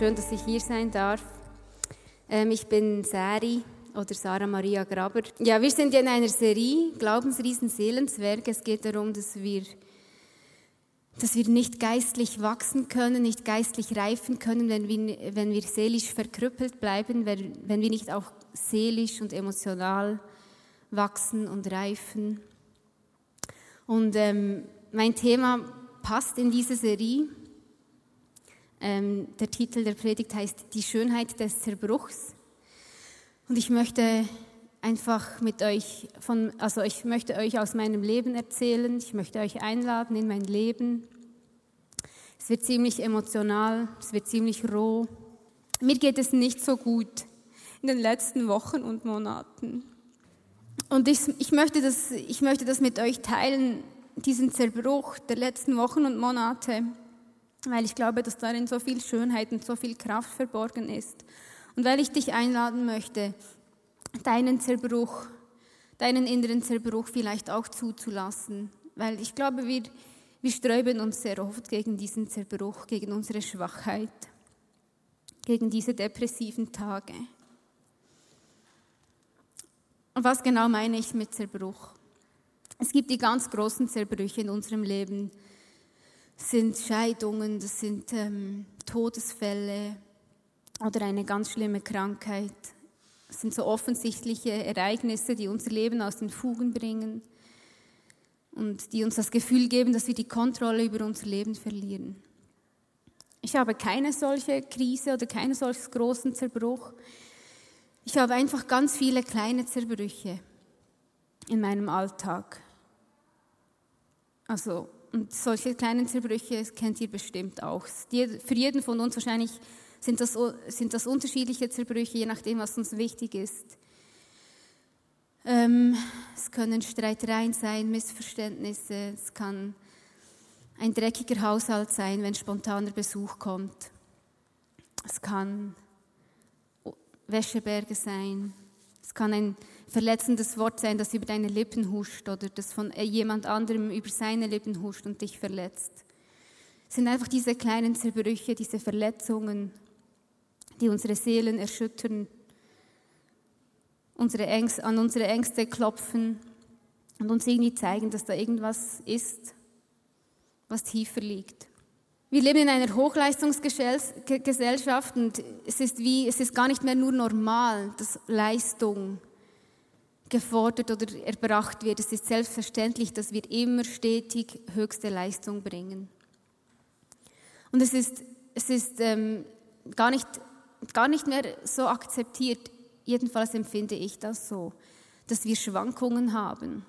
Wunderschön, dass ich hier sein darf. Ähm, ich bin Sari oder Sarah Maria Graber. Ja, wir sind in einer Serie Glaubensriesen Seelenswerk. Es geht darum, dass wir, dass wir nicht geistlich wachsen können, nicht geistlich reifen können, wenn wir, wenn wir seelisch verkrüppelt bleiben, wenn, wenn wir nicht auch seelisch und emotional wachsen und reifen. Und ähm, mein Thema passt in diese Serie. Ähm, der Titel der Predigt heißt Die Schönheit des Zerbruchs. Und ich möchte einfach mit euch von, also ich möchte euch aus meinem Leben erzählen. Ich möchte euch einladen in mein Leben. Es wird ziemlich emotional, es wird ziemlich roh. Mir geht es nicht so gut in den letzten Wochen und Monaten. Und ich, ich, möchte das, ich möchte das mit euch teilen, diesen Zerbruch der letzten Wochen und Monate, weil ich glaube, dass darin so viel Schönheit und so viel Kraft verborgen ist. Und weil ich dich einladen möchte, deinen Zerbruch, deinen inneren Zerbruch vielleicht auch zuzulassen. Weil ich glaube, wir, wir sträuben uns sehr oft gegen diesen Zerbruch, gegen unsere Schwachheit, gegen diese depressiven Tage. Und was genau meine ich mit Zerbruch? Es gibt die ganz großen Zerbrüche in unserem Leben. Sind Scheidungen, das sind ähm, Todesfälle oder eine ganz schlimme Krankheit. Das sind so offensichtliche Ereignisse, die unser Leben aus den Fugen bringen und die uns das Gefühl geben, dass wir die Kontrolle über unser Leben verlieren. Ich habe keine solche Krise oder keinen solchen großen Zerbruch. Ich habe einfach ganz viele kleine Zerbrüche in meinem Alltag. Also, und solche kleinen Zerbrüche kennt ihr bestimmt auch. Für jeden von uns wahrscheinlich sind das, sind das unterschiedliche Zerbrüche, je nachdem, was uns wichtig ist. Ähm, es können Streitereien sein, Missverständnisse, es kann ein dreckiger Haushalt sein, wenn spontaner Besuch kommt. Es kann Wäscheberge sein. Es kann ein verletzendes Wort sein, das über deine Lippen huscht oder das von jemand anderem über seine Lippen huscht und dich verletzt. Es sind einfach diese kleinen Zerbrüche, diese Verletzungen, die unsere Seelen erschüttern, unsere Ängste, an unsere Ängste klopfen und uns irgendwie zeigen, dass da irgendwas ist, was tiefer liegt. Wir leben in einer Hochleistungsgesellschaft und es ist wie, es ist gar nicht mehr nur normal, dass Leistung gefordert oder erbracht wird. Es ist selbstverständlich, dass wir immer stetig höchste Leistung bringen. Und es ist, es ist ähm, gar, nicht, gar nicht mehr so akzeptiert, jedenfalls empfinde ich das so, dass wir Schwankungen haben.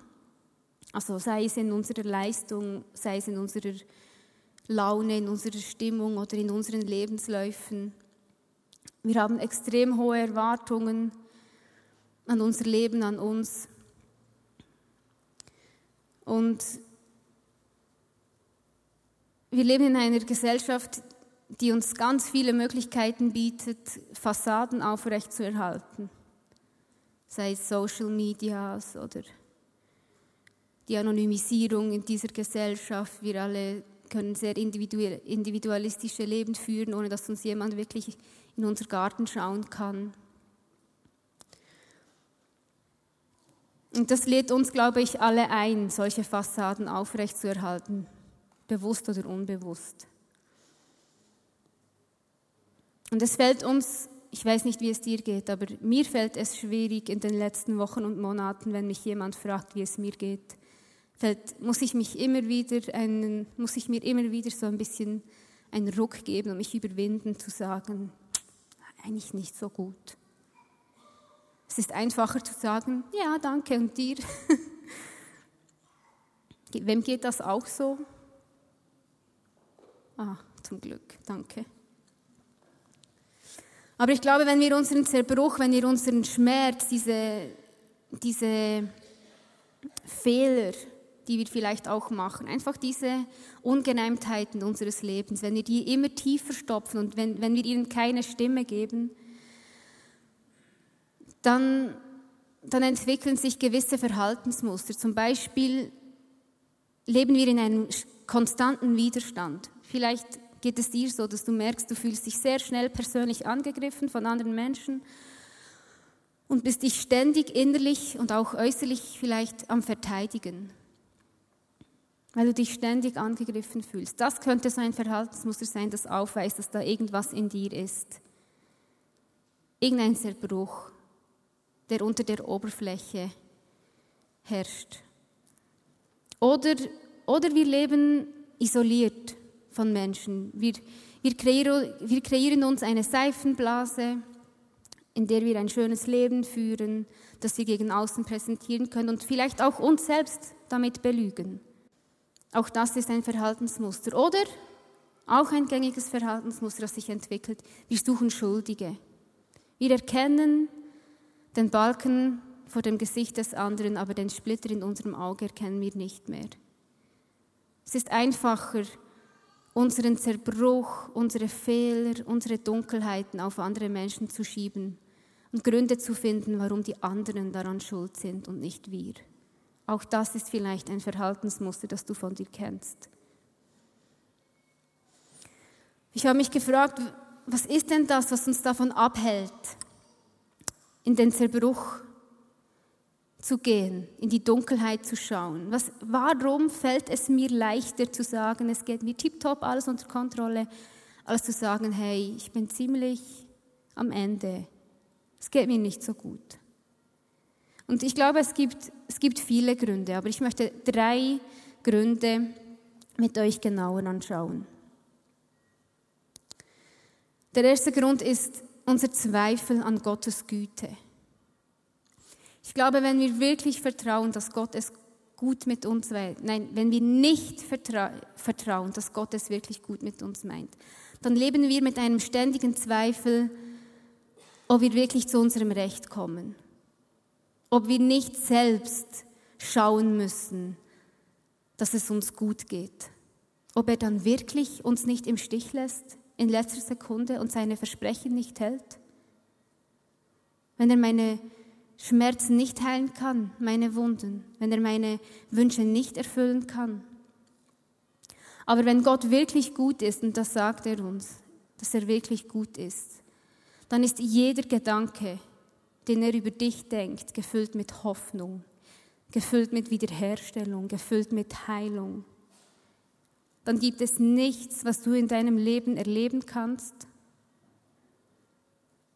Also sei es in unserer Leistung, sei es in unserer Laune, in unserer Stimmung oder in unseren Lebensläufen. Wir haben extrem hohe Erwartungen an unser Leben, an uns. Und wir leben in einer Gesellschaft, die uns ganz viele Möglichkeiten bietet, Fassaden aufrechtzuerhalten. Sei es Social Medias oder die Anonymisierung in dieser Gesellschaft. Wir alle können sehr individualistische Leben führen, ohne dass uns jemand wirklich in unser Garten schauen kann. Und das lädt uns, glaube ich, alle ein, solche Fassaden aufrechtzuerhalten, bewusst oder unbewusst. Und es fällt uns, ich weiß nicht, wie es dir geht, aber mir fällt es schwierig in den letzten Wochen und Monaten, wenn mich jemand fragt, wie es mir geht, fällt, muss ich mich immer wieder einen, muss ich mir immer wieder so ein bisschen einen Ruck geben und mich überwinden zu sagen, eigentlich nicht so gut. Es ist einfacher zu sagen, ja, danke und dir. Wem geht das auch so? Ah, zum Glück, danke. Aber ich glaube, wenn wir unseren Zerbruch, wenn wir unseren Schmerz, diese, diese Fehler, die wir vielleicht auch machen, einfach diese Ungereimtheiten unseres Lebens, wenn wir die immer tiefer stopfen und wenn, wenn wir ihnen keine Stimme geben, dann, dann entwickeln sich gewisse Verhaltensmuster. Zum Beispiel leben wir in einem konstanten Widerstand. Vielleicht geht es dir so, dass du merkst, du fühlst dich sehr schnell persönlich angegriffen von anderen Menschen und bist dich ständig innerlich und auch äußerlich vielleicht am Verteidigen, weil du dich ständig angegriffen fühlst. Das könnte so ein Verhaltensmuster sein, das aufweist, dass da irgendwas in dir ist. Irgendein Zerbruch, der unter der Oberfläche herrscht. Oder, oder wir leben isoliert von Menschen. Wir, wir, kreieren, wir kreieren uns eine Seifenblase, in der wir ein schönes Leben führen, das wir gegen außen präsentieren können und vielleicht auch uns selbst damit belügen. Auch das ist ein Verhaltensmuster. Oder auch ein gängiges Verhaltensmuster, das sich entwickelt. Wir suchen Schuldige. Wir erkennen den Balken vor dem Gesicht des anderen, aber den Splitter in unserem Auge erkennen wir nicht mehr. Es ist einfacher, unseren Zerbruch, unsere Fehler, unsere Dunkelheiten auf andere Menschen zu schieben und Gründe zu finden, warum die anderen daran schuld sind und nicht wir. Auch das ist vielleicht ein Verhaltensmuster, das du von dir kennst. Ich habe mich gefragt, was ist denn das, was uns davon abhält, in den Zerbruch zu gehen, in die Dunkelheit zu schauen. Was, warum fällt es mir leichter zu sagen, es geht mir tiptop, alles unter Kontrolle, als zu sagen, hey, ich bin ziemlich am Ende. Es geht mir nicht so gut. Und ich glaube, es gibt, es gibt viele Gründe, aber ich möchte drei Gründe mit euch genauer anschauen. Der erste Grund ist unser Zweifel an Gottes Güte. Ich glaube, wenn wir wirklich vertrauen, dass Gott es gut mit uns meint, nein, wenn wir nicht vertra vertrauen, dass Gott es wirklich gut mit uns meint, dann leben wir mit einem ständigen Zweifel, ob wir wirklich zu unserem Recht kommen, ob wir nicht selbst schauen müssen, dass es uns gut geht, ob er dann wirklich uns nicht im Stich lässt in letzter Sekunde und seine Versprechen nicht hält. Wenn er meine Schmerzen nicht heilen kann, meine Wunden, wenn er meine Wünsche nicht erfüllen kann. Aber wenn Gott wirklich gut ist, und das sagt er uns, dass er wirklich gut ist, dann ist jeder Gedanke, den er über dich denkt, gefüllt mit Hoffnung, gefüllt mit Wiederherstellung, gefüllt mit Heilung. Dann gibt es nichts, was du in deinem Leben erleben kannst,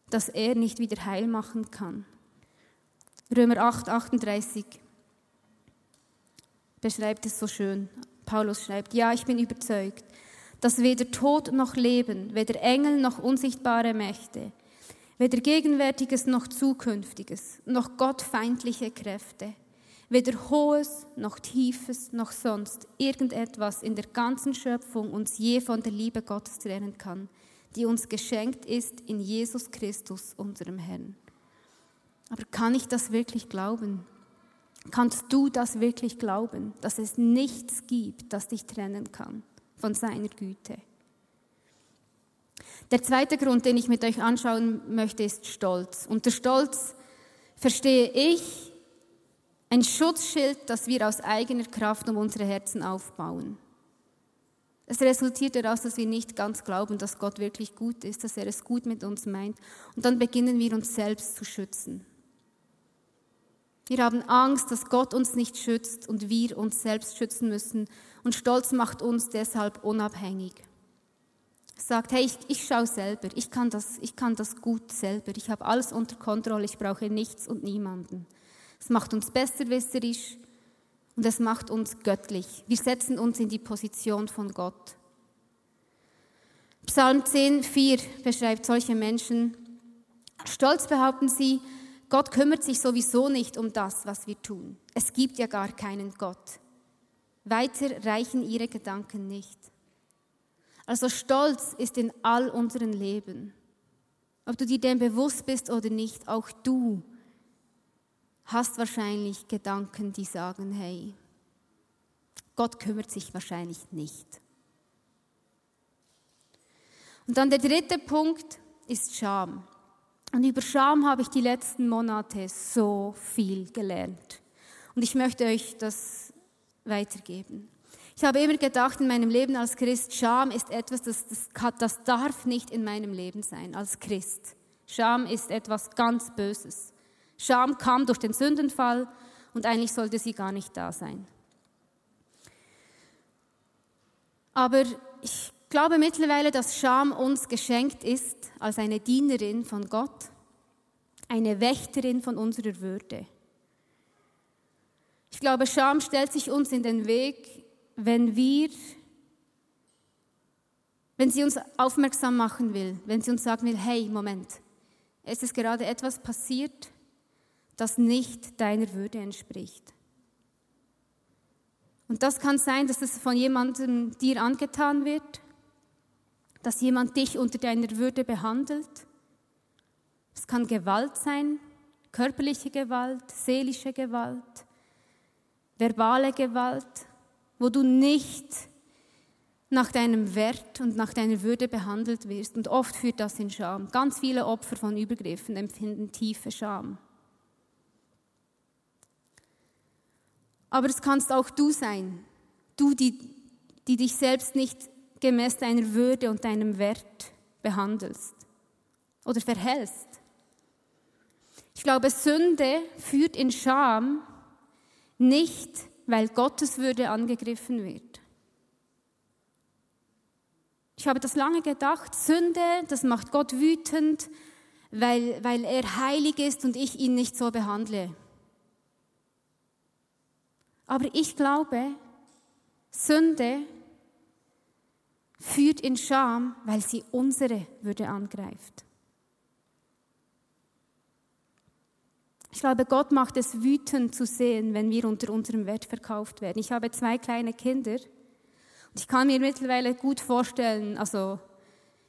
das er nicht wieder heil machen kann. Römer 8, 38 beschreibt es so schön. Paulus schreibt, ja, ich bin überzeugt, dass weder Tod noch Leben, weder Engel noch unsichtbare Mächte, weder Gegenwärtiges noch Zukünftiges, noch gottfeindliche Kräfte, weder Hohes noch Tiefes noch sonst irgendetwas in der ganzen Schöpfung uns je von der Liebe Gottes trennen kann, die uns geschenkt ist in Jesus Christus, unserem Herrn. Aber kann ich das wirklich glauben? Kannst du das wirklich glauben, dass es nichts gibt, das dich trennen kann von seiner Güte? Der zweite Grund, den ich mit euch anschauen möchte, ist Stolz. Unter Stolz verstehe ich ein Schutzschild, das wir aus eigener Kraft um unsere Herzen aufbauen. Es resultiert daraus, dass wir nicht ganz glauben, dass Gott wirklich gut ist, dass er es gut mit uns meint. Und dann beginnen wir uns selbst zu schützen. Wir haben Angst, dass Gott uns nicht schützt und wir uns selbst schützen müssen. Und Stolz macht uns deshalb unabhängig. Sagt, hey, ich, ich schaue selber, ich kann, das, ich kann das gut selber, ich habe alles unter Kontrolle, ich brauche nichts und niemanden. Es macht uns besserwisserisch und es macht uns göttlich. Wir setzen uns in die Position von Gott. Psalm 10, 4 beschreibt solche Menschen. Stolz behaupten sie, Gott kümmert sich sowieso nicht um das, was wir tun. Es gibt ja gar keinen Gott. Weiter reichen ihre Gedanken nicht. Also Stolz ist in all unseren Leben. Ob du dir dem bewusst bist oder nicht, auch du hast wahrscheinlich Gedanken, die sagen, hey, Gott kümmert sich wahrscheinlich nicht. Und dann der dritte Punkt ist Scham. Und über Scham habe ich die letzten Monate so viel gelernt. Und ich möchte euch das weitergeben. Ich habe immer gedacht in meinem Leben als Christ, Scham ist etwas, das, das, das darf nicht in meinem Leben sein als Christ. Scham ist etwas ganz Böses. Scham kam durch den Sündenfall und eigentlich sollte sie gar nicht da sein. Aber ich glaube mittlerweile, dass Scham uns geschenkt ist als eine Dienerin von Gott, eine Wächterin von unserer Würde. Ich glaube, Scham stellt sich uns in den Weg, wenn wir, wenn sie uns aufmerksam machen will, wenn sie uns sagen will, hey, Moment, es ist gerade etwas passiert, das nicht deiner Würde entspricht. Und das kann sein, dass es von jemandem dir angetan wird, dass jemand dich unter deiner Würde behandelt. Es kann Gewalt sein, körperliche Gewalt, seelische Gewalt, verbale Gewalt, wo du nicht nach deinem Wert und nach deiner Würde behandelt wirst. Und oft führt das in Scham. Ganz viele Opfer von Übergriffen empfinden tiefe Scham. Aber es kannst auch du sein. Du, die, die dich selbst nicht gemäß deiner Würde und deinem Wert behandelst oder verhältst. Ich glaube, Sünde führt in Scham nicht, weil Gottes Würde angegriffen wird. Ich habe das lange gedacht, Sünde, das macht Gott wütend, weil, weil er heilig ist und ich ihn nicht so behandle. Aber ich glaube, Sünde führt in Scham, weil sie unsere Würde angreift. Ich glaube, Gott macht es wütend zu sehen, wenn wir unter unserem Wert verkauft werden. Ich habe zwei kleine Kinder und ich kann mir mittlerweile gut vorstellen, also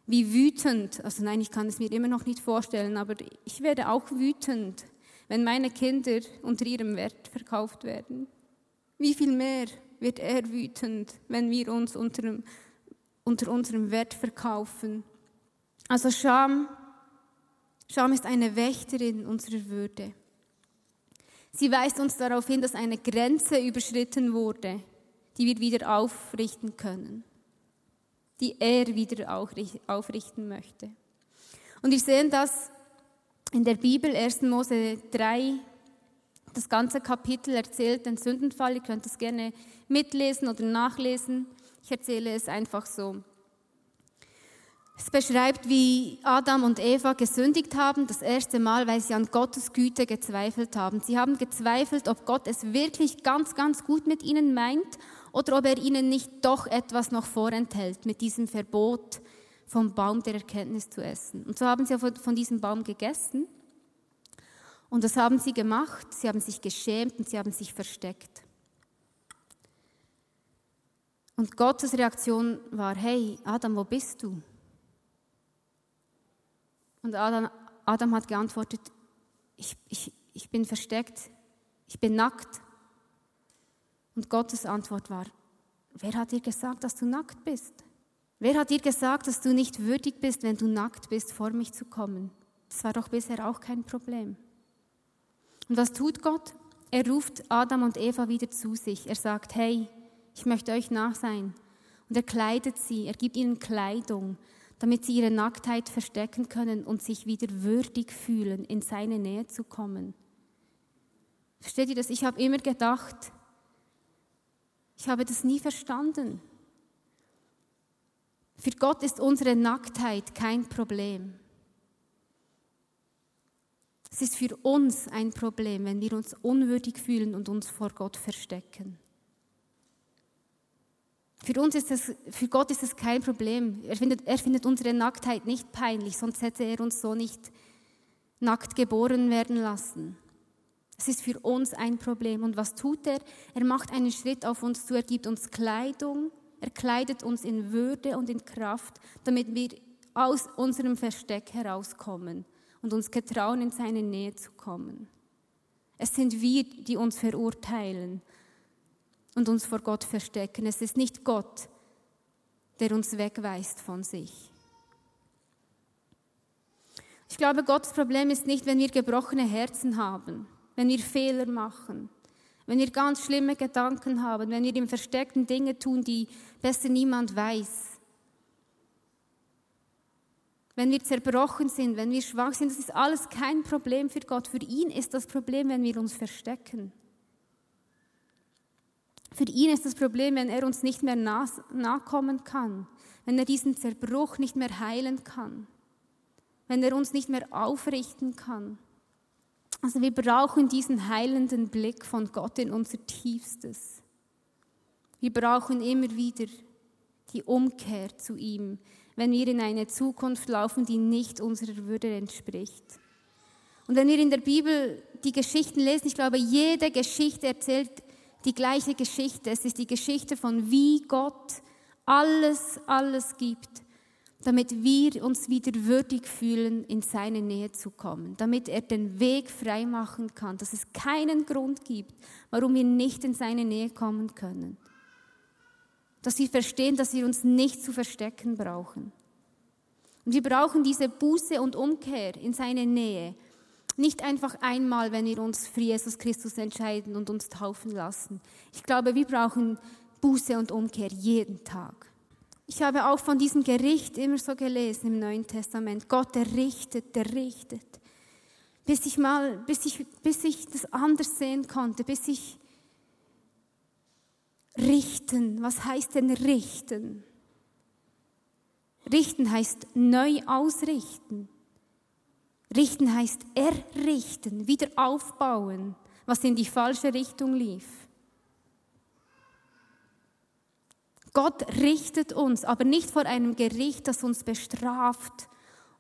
wie wütend, also nein, ich kann es mir immer noch nicht vorstellen, aber ich werde auch wütend, wenn meine Kinder unter ihrem Wert verkauft werden. Wie viel mehr wird er wütend, wenn wir uns unter unter unserem Wert verkaufen. Also Scham, Scham ist eine Wächterin unserer Würde. Sie weist uns darauf hin, dass eine Grenze überschritten wurde, die wir wieder aufrichten können, die er wieder aufrichten möchte. Und wir sehen das in der Bibel, 1. Mose 3, das ganze Kapitel erzählt den Sündenfall. Ihr könnt es gerne mitlesen oder nachlesen. Ich erzähle es einfach so. Es beschreibt, wie Adam und Eva gesündigt haben, das erste Mal, weil sie an Gottes Güte gezweifelt haben. Sie haben gezweifelt, ob Gott es wirklich ganz, ganz gut mit ihnen meint oder ob er ihnen nicht doch etwas noch vorenthält mit diesem Verbot vom Baum der Erkenntnis zu essen. Und so haben sie von diesem Baum gegessen. Und das haben sie gemacht. Sie haben sich geschämt und sie haben sich versteckt. Und Gottes Reaktion war, hey, Adam, wo bist du? Und Adam, Adam hat geantwortet, ich, ich, ich bin versteckt, ich bin nackt. Und Gottes Antwort war, wer hat dir gesagt, dass du nackt bist? Wer hat dir gesagt, dass du nicht würdig bist, wenn du nackt bist, vor mich zu kommen? Das war doch bisher auch kein Problem. Und was tut Gott? Er ruft Adam und Eva wieder zu sich. Er sagt, hey, ich möchte euch nach sein. Und er kleidet sie, er gibt ihnen Kleidung, damit sie ihre Nacktheit verstecken können und sich wieder würdig fühlen, in seine Nähe zu kommen. Versteht ihr das? Ich habe immer gedacht, ich habe das nie verstanden. Für Gott ist unsere Nacktheit kein Problem. Es ist für uns ein Problem, wenn wir uns unwürdig fühlen und uns vor Gott verstecken. Für uns ist es, für Gott ist es kein Problem. Er findet, er findet unsere Nacktheit nicht peinlich, sonst hätte er uns so nicht nackt geboren werden lassen. Es ist für uns ein Problem. Und was tut er? Er macht einen Schritt auf uns zu, er gibt uns Kleidung, er kleidet uns in Würde und in Kraft, damit wir aus unserem Versteck herauskommen und uns getrauen, in seine Nähe zu kommen. Es sind wir, die uns verurteilen und uns vor Gott verstecken. Es ist nicht Gott, der uns wegweist von sich. Ich glaube, Gottes Problem ist nicht, wenn wir gebrochene Herzen haben, wenn wir Fehler machen, wenn wir ganz schlimme Gedanken haben, wenn wir im Versteckten Dinge tun, die besser niemand weiß. Wenn wir zerbrochen sind, wenn wir schwach sind, das ist alles kein Problem für Gott. Für ihn ist das Problem, wenn wir uns verstecken. Für ihn ist das Problem, wenn er uns nicht mehr nachkommen kann, wenn er diesen Zerbruch nicht mehr heilen kann, wenn er uns nicht mehr aufrichten kann. Also wir brauchen diesen heilenden Blick von Gott in unser Tiefstes. Wir brauchen immer wieder die Umkehr zu ihm, wenn wir in eine Zukunft laufen, die nicht unserer Würde entspricht. Und wenn wir in der Bibel die Geschichten lesen, ich glaube, jede Geschichte erzählt die gleiche Geschichte. Es ist die Geschichte von wie Gott alles, alles gibt damit wir uns wieder würdig fühlen, in seine Nähe zu kommen, damit er den Weg frei machen kann, dass es keinen Grund gibt, warum wir nicht in seine Nähe kommen können. Dass wir verstehen, dass wir uns nicht zu verstecken brauchen. Und wir brauchen diese Buße und Umkehr in seine Nähe. Nicht einfach einmal, wenn wir uns für Jesus Christus entscheiden und uns taufen lassen. Ich glaube, wir brauchen Buße und Umkehr jeden Tag. Ich habe auch von diesem Gericht immer so gelesen im Neuen Testament. Gott, der richtet, der richtet. Bis ich mal, bis ich, bis ich das anders sehen konnte, bis ich richten. Was heißt denn richten? Richten heißt neu ausrichten. Richten heißt errichten, wieder aufbauen, was in die falsche Richtung lief. Gott richtet uns, aber nicht vor einem Gericht, das uns bestraft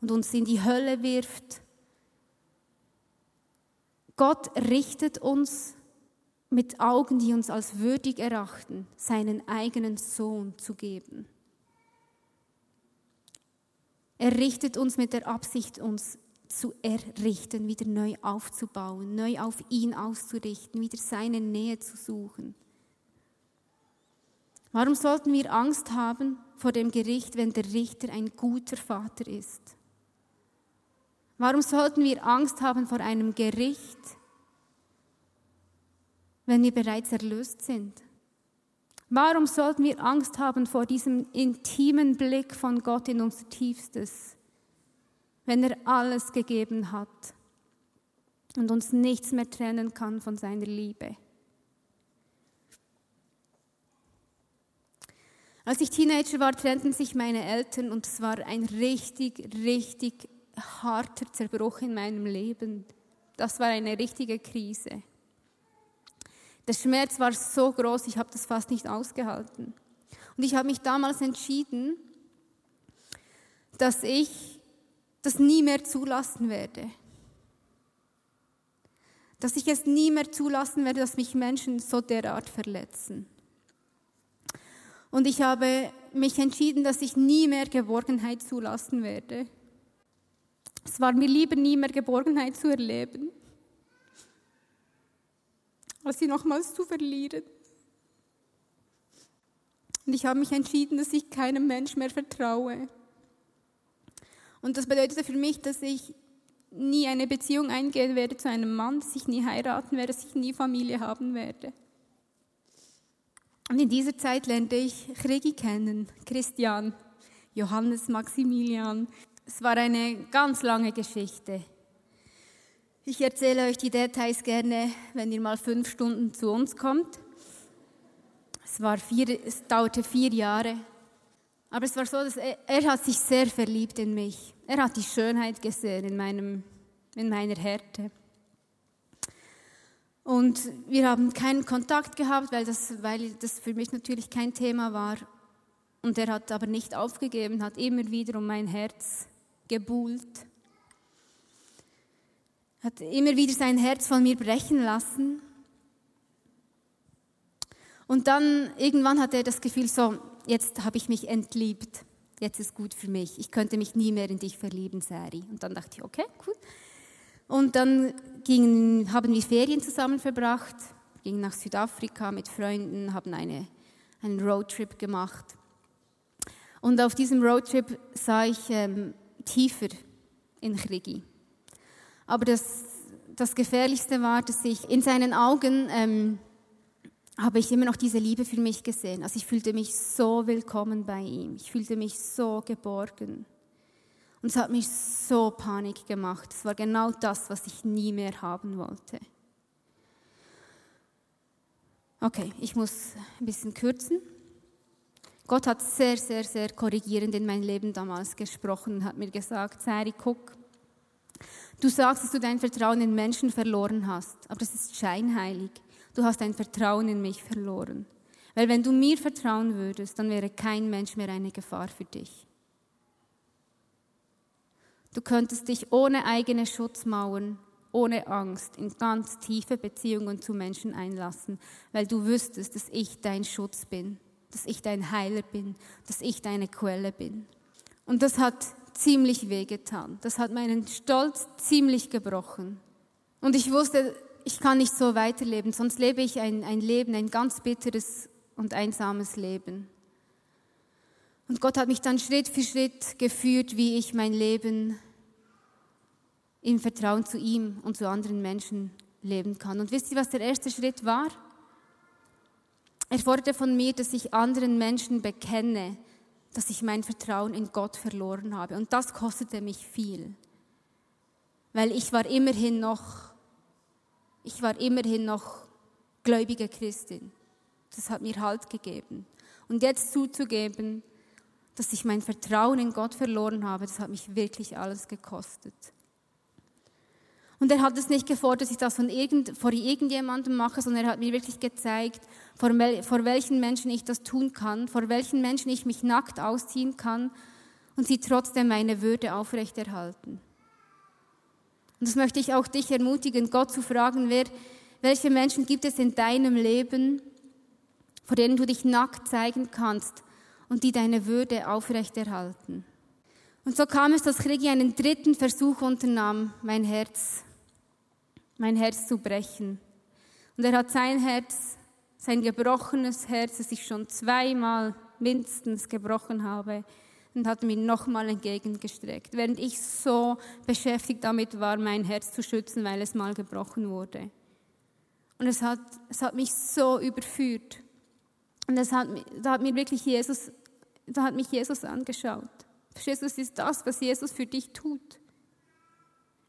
und uns in die Hölle wirft. Gott richtet uns mit Augen, die uns als würdig erachten, seinen eigenen Sohn zu geben. Er richtet uns mit der Absicht, uns zu errichten, wieder neu aufzubauen, neu auf ihn auszurichten, wieder seine Nähe zu suchen. Warum sollten wir Angst haben vor dem Gericht, wenn der Richter ein guter Vater ist? Warum sollten wir Angst haben vor einem Gericht, wenn wir bereits erlöst sind? Warum sollten wir Angst haben vor diesem intimen Blick von Gott in unser Tiefstes, wenn er alles gegeben hat und uns nichts mehr trennen kann von seiner Liebe? Als ich Teenager war, trennten sich meine Eltern und es war ein richtig, richtig harter Zerbruch in meinem Leben. Das war eine richtige Krise. Der Schmerz war so groß, ich habe das fast nicht ausgehalten. Und ich habe mich damals entschieden, dass ich das nie mehr zulassen werde. Dass ich es nie mehr zulassen werde, dass mich Menschen so derart verletzen. Und ich habe mich entschieden, dass ich nie mehr Geborgenheit zulassen werde. Es war mir lieber, nie mehr Geborgenheit zu erleben, als sie nochmals zu verlieren. Und ich habe mich entschieden, dass ich keinem Mensch mehr vertraue. Und das bedeutete für mich, dass ich nie eine Beziehung eingehen werde zu einem Mann, dass ich nie heiraten werde, dass ich nie Familie haben werde. Und in dieser Zeit lernte ich Krigi kennen, Christian, Johannes Maximilian. Es war eine ganz lange Geschichte. Ich erzähle euch die Details gerne, wenn ihr mal fünf Stunden zu uns kommt. Es, war vier, es dauerte vier Jahre. Aber es war so, dass er, er hat sich sehr verliebt in mich. Er hat die Schönheit gesehen in, meinem, in meiner Härte. Und wir haben keinen Kontakt gehabt, weil das, weil das für mich natürlich kein Thema war. Und er hat aber nicht aufgegeben, hat immer wieder um mein Herz gebuhlt. Hat immer wieder sein Herz von mir brechen lassen. Und dann irgendwann hat er das Gefühl, so, jetzt habe ich mich entliebt. jetzt ist gut für mich. Ich könnte mich nie mehr in dich verlieben, Sari. Und dann dachte ich, okay, gut. Und dann gingen, haben wir Ferien zusammen verbracht, gingen nach Südafrika mit Freunden, haben eine, einen Roadtrip gemacht. Und auf diesem Roadtrip sah ich ähm, tiefer in Chrigi. Aber das, das Gefährlichste war, dass ich in seinen Augen ähm, habe ich immer noch diese Liebe für mich gesehen. Also ich fühlte mich so willkommen bei ihm. Ich fühlte mich so geborgen. Und es hat mich so Panik gemacht. Es war genau das, was ich nie mehr haben wollte. Okay, ich muss ein bisschen kürzen. Gott hat sehr, sehr, sehr korrigierend in mein Leben damals gesprochen und hat mir gesagt, Sari, guck, du sagst, dass du dein Vertrauen in Menschen verloren hast, aber das ist scheinheilig du hast dein Vertrauen in mich verloren. Weil wenn du mir vertrauen würdest, dann wäre kein Mensch mehr eine Gefahr für dich. Du könntest dich ohne eigene Schutzmauern, ohne Angst in ganz tiefe Beziehungen zu Menschen einlassen, weil du wüsstest, dass ich dein Schutz bin, dass ich dein Heiler bin, dass ich deine Quelle bin. Und das hat ziemlich wehgetan. Das hat meinen Stolz ziemlich gebrochen. Und ich wusste, ich kann nicht so weiterleben, sonst lebe ich ein, ein Leben, ein ganz bitteres und einsames Leben. Und Gott hat mich dann Schritt für Schritt geführt, wie ich mein Leben im Vertrauen zu ihm und zu anderen Menschen leben kann. Und wisst ihr, was der erste Schritt war? Er forderte von mir, dass ich anderen Menschen bekenne, dass ich mein Vertrauen in Gott verloren habe. Und das kostete mich viel, weil ich war immerhin noch ich war immerhin noch gläubige Christin. Das hat mir Halt gegeben. Und jetzt zuzugeben, dass ich mein Vertrauen in Gott verloren habe, das hat mich wirklich alles gekostet. Und er hat es nicht gefordert, dass ich das von irgend, vor irgendjemandem mache, sondern er hat mir wirklich gezeigt, vor, vor welchen Menschen ich das tun kann, vor welchen Menschen ich mich nackt ausziehen kann und sie trotzdem meine Würde aufrechterhalten. Und das möchte ich auch dich ermutigen, Gott zu fragen, wer, welche Menschen gibt es in deinem Leben, vor denen du dich nackt zeigen kannst und die deine Würde aufrechterhalten. Und so kam es, dass Krigi einen dritten Versuch unternahm, mein Herz, mein Herz zu brechen. Und er hat sein Herz, sein gebrochenes Herz, das ich schon zweimal mindestens gebrochen habe, und hat mir nochmal entgegengestreckt, während ich so beschäftigt damit war, mein Herz zu schützen, weil es mal gebrochen wurde. Und es hat, es hat mich so überführt. Und es hat, da hat mir wirklich Jesus, da hat mich Jesus angeschaut. Jesus ist das, was Jesus für dich tut.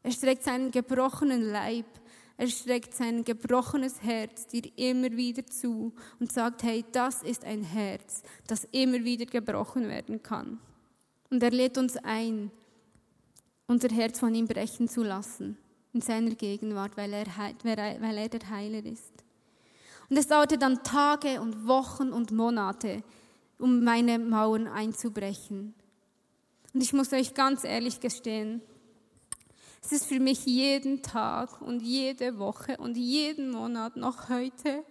Er streckt seinen gebrochenen Leib, er streckt sein gebrochenes Herz dir immer wieder zu und sagt, hey, das ist ein Herz, das immer wieder gebrochen werden kann. Und er lädt uns ein, unser Herz von ihm brechen zu lassen, in seiner Gegenwart, weil er, weil er der Heiler ist. Und es dauerte dann Tage und Wochen und Monate, um meine Mauern einzubrechen. Und ich muss euch ganz ehrlich gestehen, es ist für mich jeden Tag und jede Woche und jeden Monat noch heute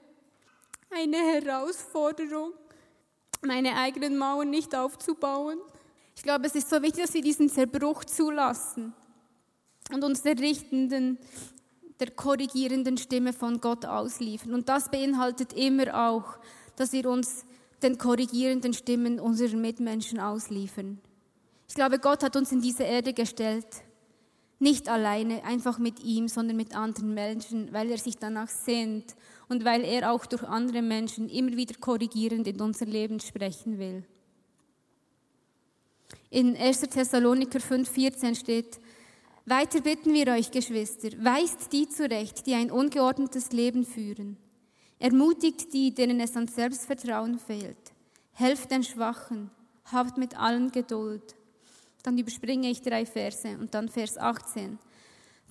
eine Herausforderung, meine eigenen Mauern nicht aufzubauen, ich glaube, es ist so wichtig, dass wir diesen Zerbruch zulassen und uns der richtenden, der korrigierenden Stimme von Gott ausliefern. Und das beinhaltet immer auch, dass wir uns den korrigierenden Stimmen unserer Mitmenschen ausliefern. Ich glaube, Gott hat uns in diese Erde gestellt, nicht alleine, einfach mit ihm, sondern mit anderen Menschen, weil er sich danach sehnt und weil er auch durch andere Menschen immer wieder korrigierend in unser Leben sprechen will. In 1. Thessaloniker 5,14 steht, weiter bitten wir euch, Geschwister, weist die zurecht, die ein ungeordnetes Leben führen. Ermutigt die, denen es an Selbstvertrauen fehlt. Helft den Schwachen, habt mit allen Geduld. Dann überspringe ich drei Verse und dann Vers 18.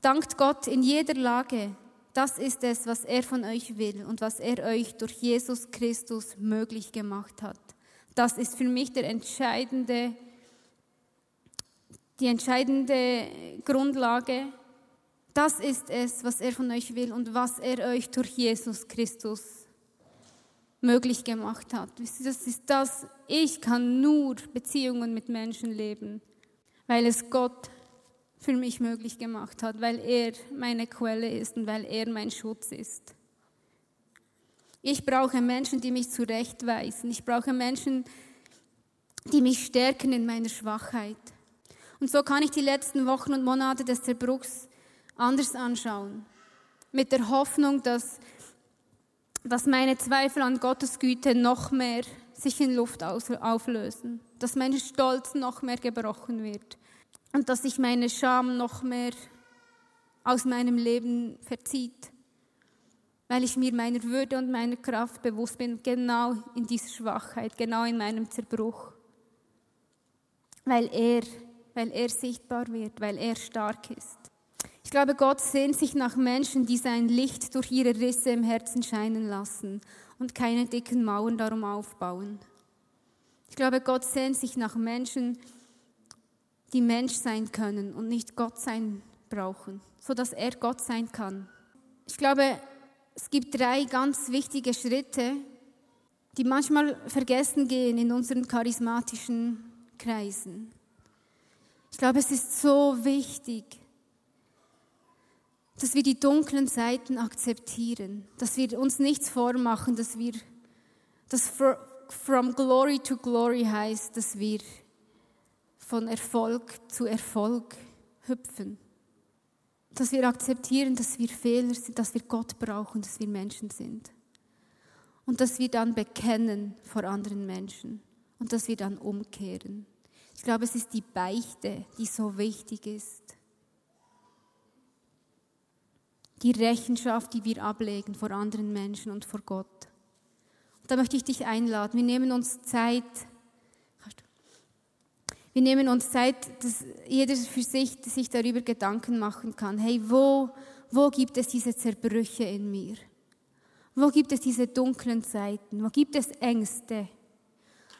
Dankt Gott in jeder Lage. Das ist es, was er von euch will und was er euch durch Jesus Christus möglich gemacht hat. Das ist für mich der entscheidende die entscheidende Grundlage. Das ist es, was er von euch will und was er euch durch Jesus Christus möglich gemacht hat. Das ist das, ich kann nur Beziehungen mit Menschen leben, weil es Gott für mich möglich gemacht hat, weil er meine Quelle ist und weil er mein Schutz ist. Ich brauche Menschen, die mich zurechtweisen. Ich brauche Menschen, die mich stärken in meiner Schwachheit. Und so kann ich die letzten Wochen und Monate des Zerbruchs anders anschauen. Mit der Hoffnung, dass, dass meine Zweifel an Gottes Güte noch mehr sich in Luft auflösen. Dass mein Stolz noch mehr gebrochen wird. Und dass sich meine Scham noch mehr aus meinem Leben verzieht. Weil ich mir meiner Würde und meiner Kraft bewusst bin, genau in dieser Schwachheit, genau in meinem Zerbruch. Weil er weil er sichtbar wird, weil er stark ist. Ich glaube, Gott sehnt sich nach Menschen, die sein Licht durch ihre Risse im Herzen scheinen lassen und keine dicken Mauern darum aufbauen. Ich glaube, Gott sehnt sich nach Menschen, die Mensch sein können und nicht Gott sein brauchen, so dass er Gott sein kann. Ich glaube, es gibt drei ganz wichtige Schritte, die manchmal vergessen gehen in unseren charismatischen Kreisen. Ich glaube, es ist so wichtig, dass wir die dunklen Seiten akzeptieren, dass wir uns nichts vormachen, dass wir, dass from glory to glory heißt, dass wir von Erfolg zu Erfolg hüpfen. Dass wir akzeptieren, dass wir Fehler sind, dass wir Gott brauchen, dass wir Menschen sind. Und dass wir dann bekennen vor anderen Menschen und dass wir dann umkehren. Ich glaube, es ist die Beichte, die so wichtig ist. Die Rechenschaft, die wir ablegen vor anderen Menschen und vor Gott. Da möchte ich dich einladen. Wir nehmen uns Zeit. Wir nehmen uns Zeit, dass jeder für sich sich darüber Gedanken machen kann. Hey, wo, wo gibt es diese Zerbrüche in mir? Wo gibt es diese dunklen Seiten? Wo gibt es Ängste?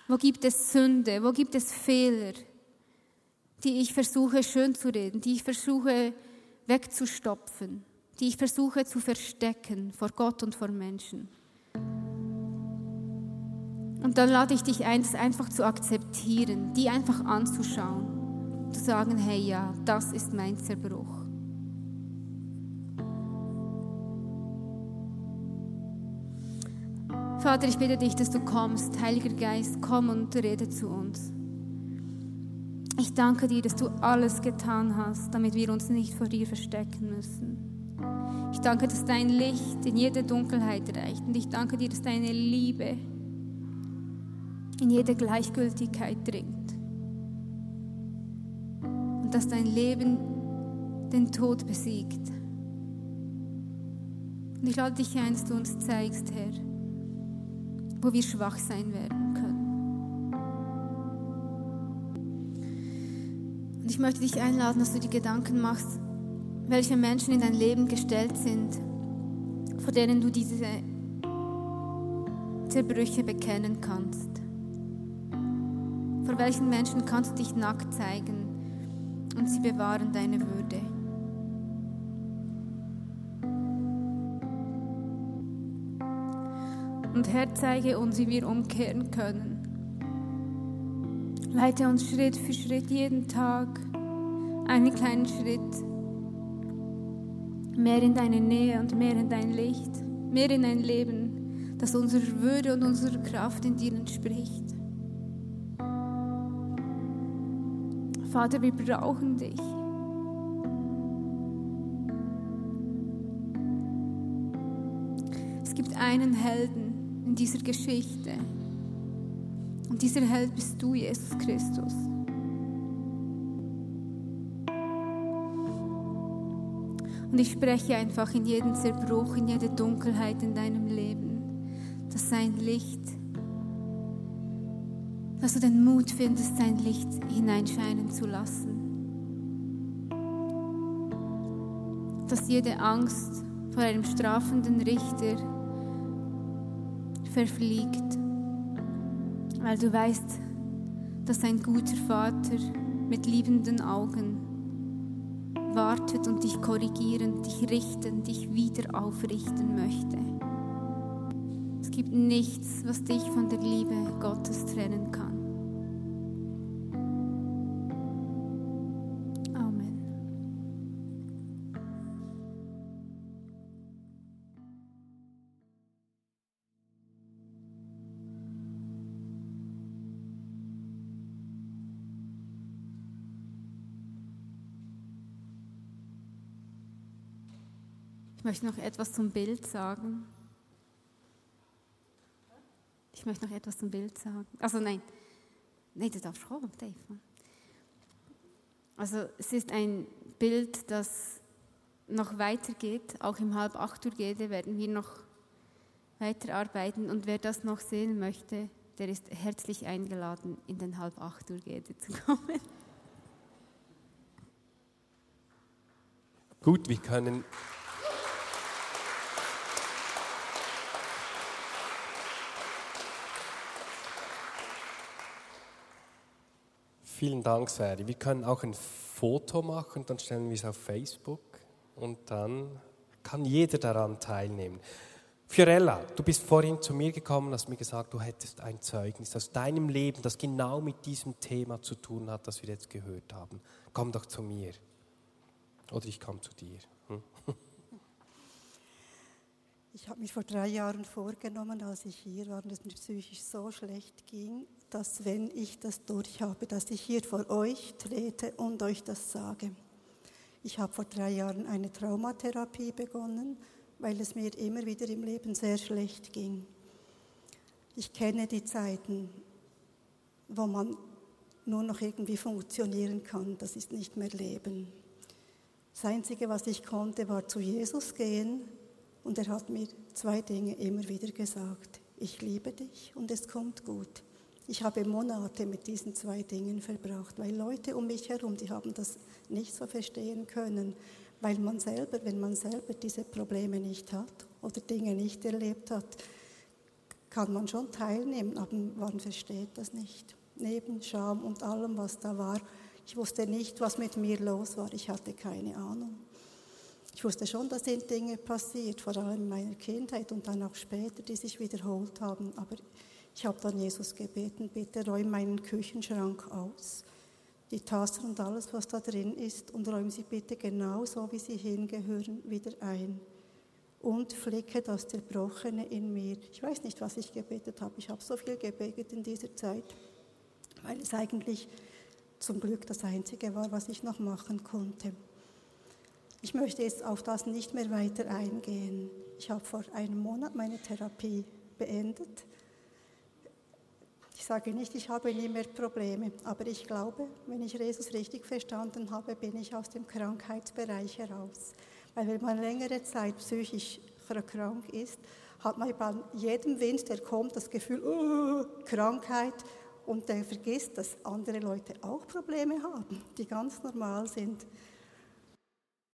Wo gibt es Sünde? Wo gibt es Fehler, die ich versuche schön zu reden, die ich versuche wegzustopfen, die ich versuche zu verstecken vor Gott und vor Menschen? Und dann lade ich dich ein, das einfach zu akzeptieren, die einfach anzuschauen, zu sagen, hey ja, das ist mein Zerbruch. Vater, ich bitte dich, dass du kommst. Heiliger Geist, komm und rede zu uns. Ich danke dir, dass du alles getan hast, damit wir uns nicht vor dir verstecken müssen. Ich danke, dass dein Licht in jede Dunkelheit reicht. Und ich danke dir, dass deine Liebe in jede Gleichgültigkeit dringt. Und dass dein Leben den Tod besiegt. Und ich lade dich ein, dass du uns zeigst, Herr, wo wir schwach sein werden können. Und ich möchte dich einladen, dass du die Gedanken machst, welche Menschen in dein Leben gestellt sind, vor denen du diese Zerbrüche bekennen kannst. Vor welchen Menschen kannst du dich nackt zeigen und sie bewahren deine Würde. Und Herr, zeige uns, wie wir umkehren können. Leite uns Schritt für Schritt jeden Tag einen kleinen Schritt mehr in deine Nähe und mehr in dein Licht, mehr in ein Leben, das unserer Würde und unserer Kraft in dir entspricht. Vater, wir brauchen dich. Es gibt einen Helden, in dieser Geschichte. Und dieser Held bist du, Jesus Christus. Und ich spreche einfach in jeden Zerbruch, in jede Dunkelheit in deinem Leben, dass sein Licht, dass du den Mut findest, sein Licht hineinscheinen zu lassen. Dass jede Angst vor einem strafenden Richter verfliegt, weil du weißt, dass ein guter Vater mit liebenden Augen wartet und dich korrigieren, dich richten, dich wieder aufrichten möchte. Es gibt nichts, was dich von der Liebe Gottes trennen kann. Möchte noch etwas zum Bild sagen. Ich möchte noch etwas zum Bild sagen. Also nein, nein, du darfst kommen, Dave. Also es ist ein Bild, das noch weitergeht. Auch im halb acht Uhr Gede werden wir noch weiterarbeiten. Und wer das noch sehen möchte, der ist herzlich eingeladen, in den halb acht Uhr Gede zu kommen. Gut, wir können Vielen Dank, Sari. Wir können auch ein Foto machen, dann stellen wir es auf Facebook und dann kann jeder daran teilnehmen. Fiorella, du bist vorhin zu mir gekommen und hast mir gesagt, du hättest ein Zeugnis aus deinem Leben, das genau mit diesem Thema zu tun hat, das wir jetzt gehört haben. Komm doch zu mir. Oder ich komme zu dir. Hm? Ich habe mir vor drei Jahren vorgenommen, als ich hier war und es mir psychisch so schlecht ging, dass wenn ich das durch habe, dass ich hier vor euch trete und euch das sage. Ich habe vor drei Jahren eine Traumatherapie begonnen, weil es mir immer wieder im Leben sehr schlecht ging. Ich kenne die Zeiten, wo man nur noch irgendwie funktionieren kann. Das ist nicht mehr Leben. Das Einzige, was ich konnte, war zu Jesus gehen, und er hat mir zwei Dinge immer wieder gesagt. Ich liebe dich und es kommt gut. Ich habe Monate mit diesen zwei Dingen verbracht, weil Leute um mich herum, die haben das nicht so verstehen können, weil man selber, wenn man selber diese Probleme nicht hat oder Dinge nicht erlebt hat, kann man schon teilnehmen, aber man versteht das nicht. Neben Scham und allem, was da war, ich wusste nicht, was mit mir los war, ich hatte keine Ahnung. Ich wusste schon, da sind Dinge passiert, vor allem in meiner Kindheit und dann auch später, die sich wiederholt haben. Aber ich habe dann Jesus gebeten, bitte räum meinen Küchenschrank aus, die Tassen und alles, was da drin ist, und räum sie bitte genauso, wie sie hingehören, wieder ein. Und flicke das Zerbrochene in mir. Ich weiß nicht, was ich gebetet habe. Ich habe so viel gebetet in dieser Zeit, weil es eigentlich zum Glück das Einzige war, was ich noch machen konnte. Ich möchte jetzt auf das nicht mehr weiter eingehen. Ich habe vor einem Monat meine Therapie beendet. Ich sage nicht, ich habe nie mehr Probleme, aber ich glaube, wenn ich Jesus richtig verstanden habe, bin ich aus dem Krankheitsbereich heraus. Weil wenn man längere Zeit psychisch krank ist, hat man bei jedem Wind, der kommt, das Gefühl, uh, Krankheit und der vergisst, dass andere Leute auch Probleme haben, die ganz normal sind.